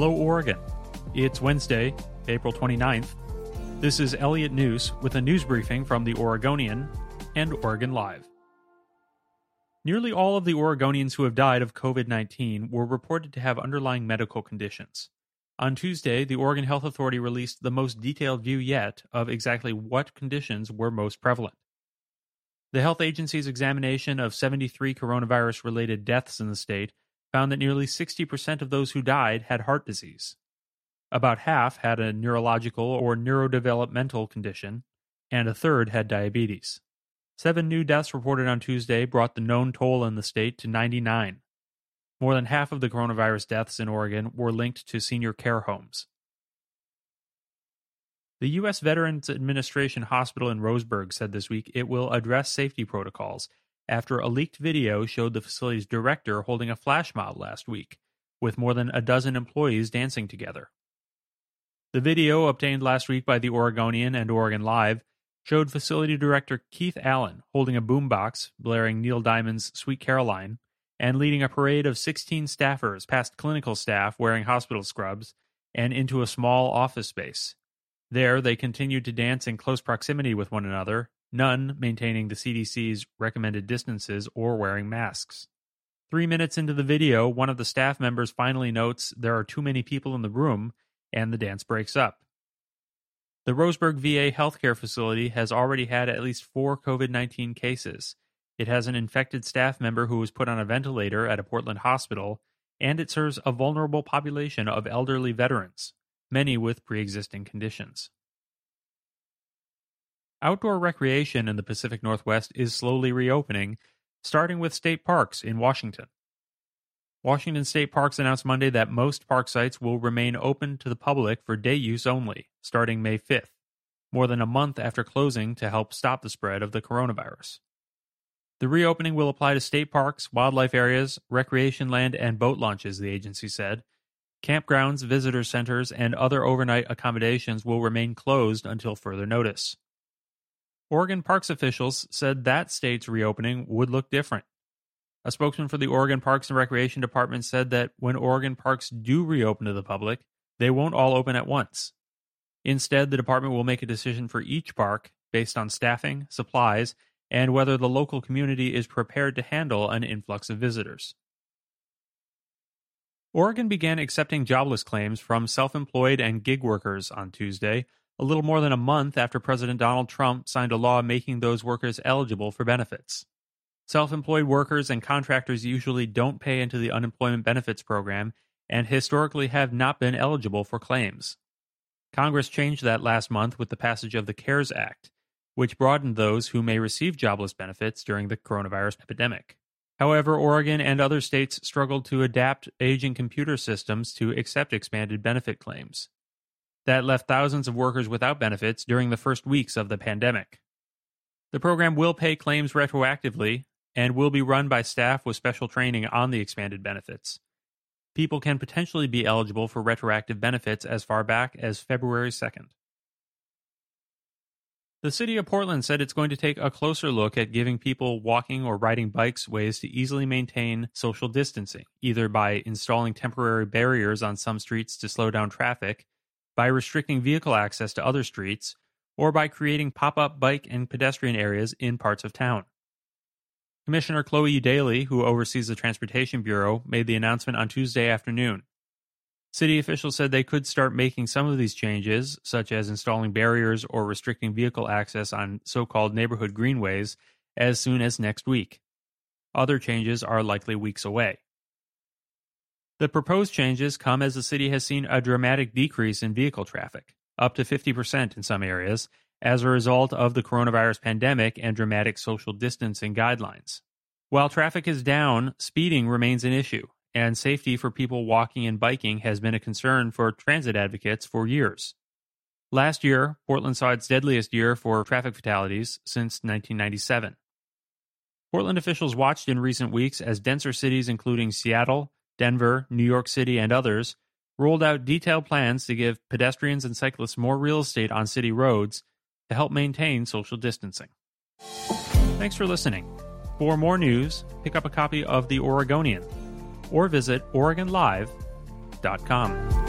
Hello, Oregon. It's Wednesday, April 29th. This is Elliot Njus with a news briefing from the Oregonian and Oregon Live. Nearly all of the Oregonians who have died of COVID 19 were reported to have underlying medical conditions. On Tuesday, the Oregon Health Authority released the most detailed view yet of exactly what conditions were most prevalent. The health agency's examination of 73 coronavirus related deaths in the state found that nearly 60% of those who died had heart disease. About half had a neurological or neurodevelopmental condition, and a third had diabetes. Seven new deaths reported on Tuesday brought the known toll in the state to 99. More than half of the coronavirus deaths in Oregon were linked to senior care homes. The U.S. Veterans Administration Hospital in Roseburg said this week it will address safety protocols after a leaked video showed the facility's director holding a flash mob last week, with more than a dozen employees dancing together. The video, obtained last week by the Oregonian and Oregon Live, showed facility director Keith Allen holding a boombox, blaring Neil Diamond's Sweet Caroline, and leading a parade of 16 staffers past clinical staff wearing hospital scrubs and into a small office space. There, they continued to dance in close proximity with one another, none maintaining the CDC's recommended distances or wearing masks. Three minutes into the video, one of the staff members finally notes there are too many people in the room, and the dance breaks up. The Roseburg VA healthcare facility has already had at least four COVID 19 cases. It has an infected staff member who was put on a ventilator at a Portland hospital, and it serves a vulnerable population of elderly veterans many with pre existing conditions. Outdoor recreation in the Pacific Northwest is slowly reopening, starting with state parks in Washington. Washington State Parks announced Monday that most park sites will remain open to the public for day use only, starting May 5th, more than a month after closing to help stop the spread of the coronavirus. The reopening will apply to state parks, wildlife areas, recreation land, and boat launches, the agency said, Campgrounds, visitor centers, and other overnight accommodations will remain closed until further notice. Oregon Parks officials said that state's reopening would look different. A spokesman for the Oregon Parks and Recreation Department said that when Oregon parks do reopen to the public, they won't all open at once. Instead, the department will make a decision for each park based on staffing, supplies, and whether the local community is prepared to handle an influx of visitors. Oregon began accepting jobless claims from self employed and gig workers on Tuesday, a little more than a month after President Donald Trump signed a law making those workers eligible for benefits. Self employed workers and contractors usually don't pay into the unemployment benefits program and historically have not been eligible for claims. Congress changed that last month with the passage of the CARES Act, which broadened those who may receive jobless benefits during the coronavirus epidemic. However, Oregon and other states struggled to adapt aging computer systems to accept expanded benefit claims. That left thousands of workers without benefits during the first weeks of the pandemic. The program will pay claims retroactively and will be run by staff with special training on the expanded benefits. People can potentially be eligible for retroactive benefits as far back as February 2nd. The city of Portland said it's going to take a closer look at giving people walking or riding bikes ways to easily maintain social distancing, either by installing temporary barriers on some streets to slow down traffic, by restricting vehicle access to other streets, or by creating pop up bike and pedestrian areas in parts of town. Commissioner Chloe Eudaly, who oversees the Transportation Bureau, made the announcement on Tuesday afternoon. City officials said they could start making some of these changes, such as installing barriers or restricting vehicle access on so called neighborhood greenways, as soon as next week. Other changes are likely weeks away. The proposed changes come as the city has seen a dramatic decrease in vehicle traffic, up to 50% in some areas, as a result of the coronavirus pandemic and dramatic social distancing guidelines. While traffic is down, speeding remains an issue, and safety for people walking and biking has been a concern for transit advocates for years. Last year, Portland saw its deadliest year for traffic fatalities since 1997. Portland officials watched in recent weeks as denser cities including Seattle, Denver, New York City, and others rolled out detailed plans to give pedestrians and cyclists more real estate on city roads to help maintain social distancing. Thanks for listening. For more news, pick up a copy of The Oregonian or visit OregonLive.com.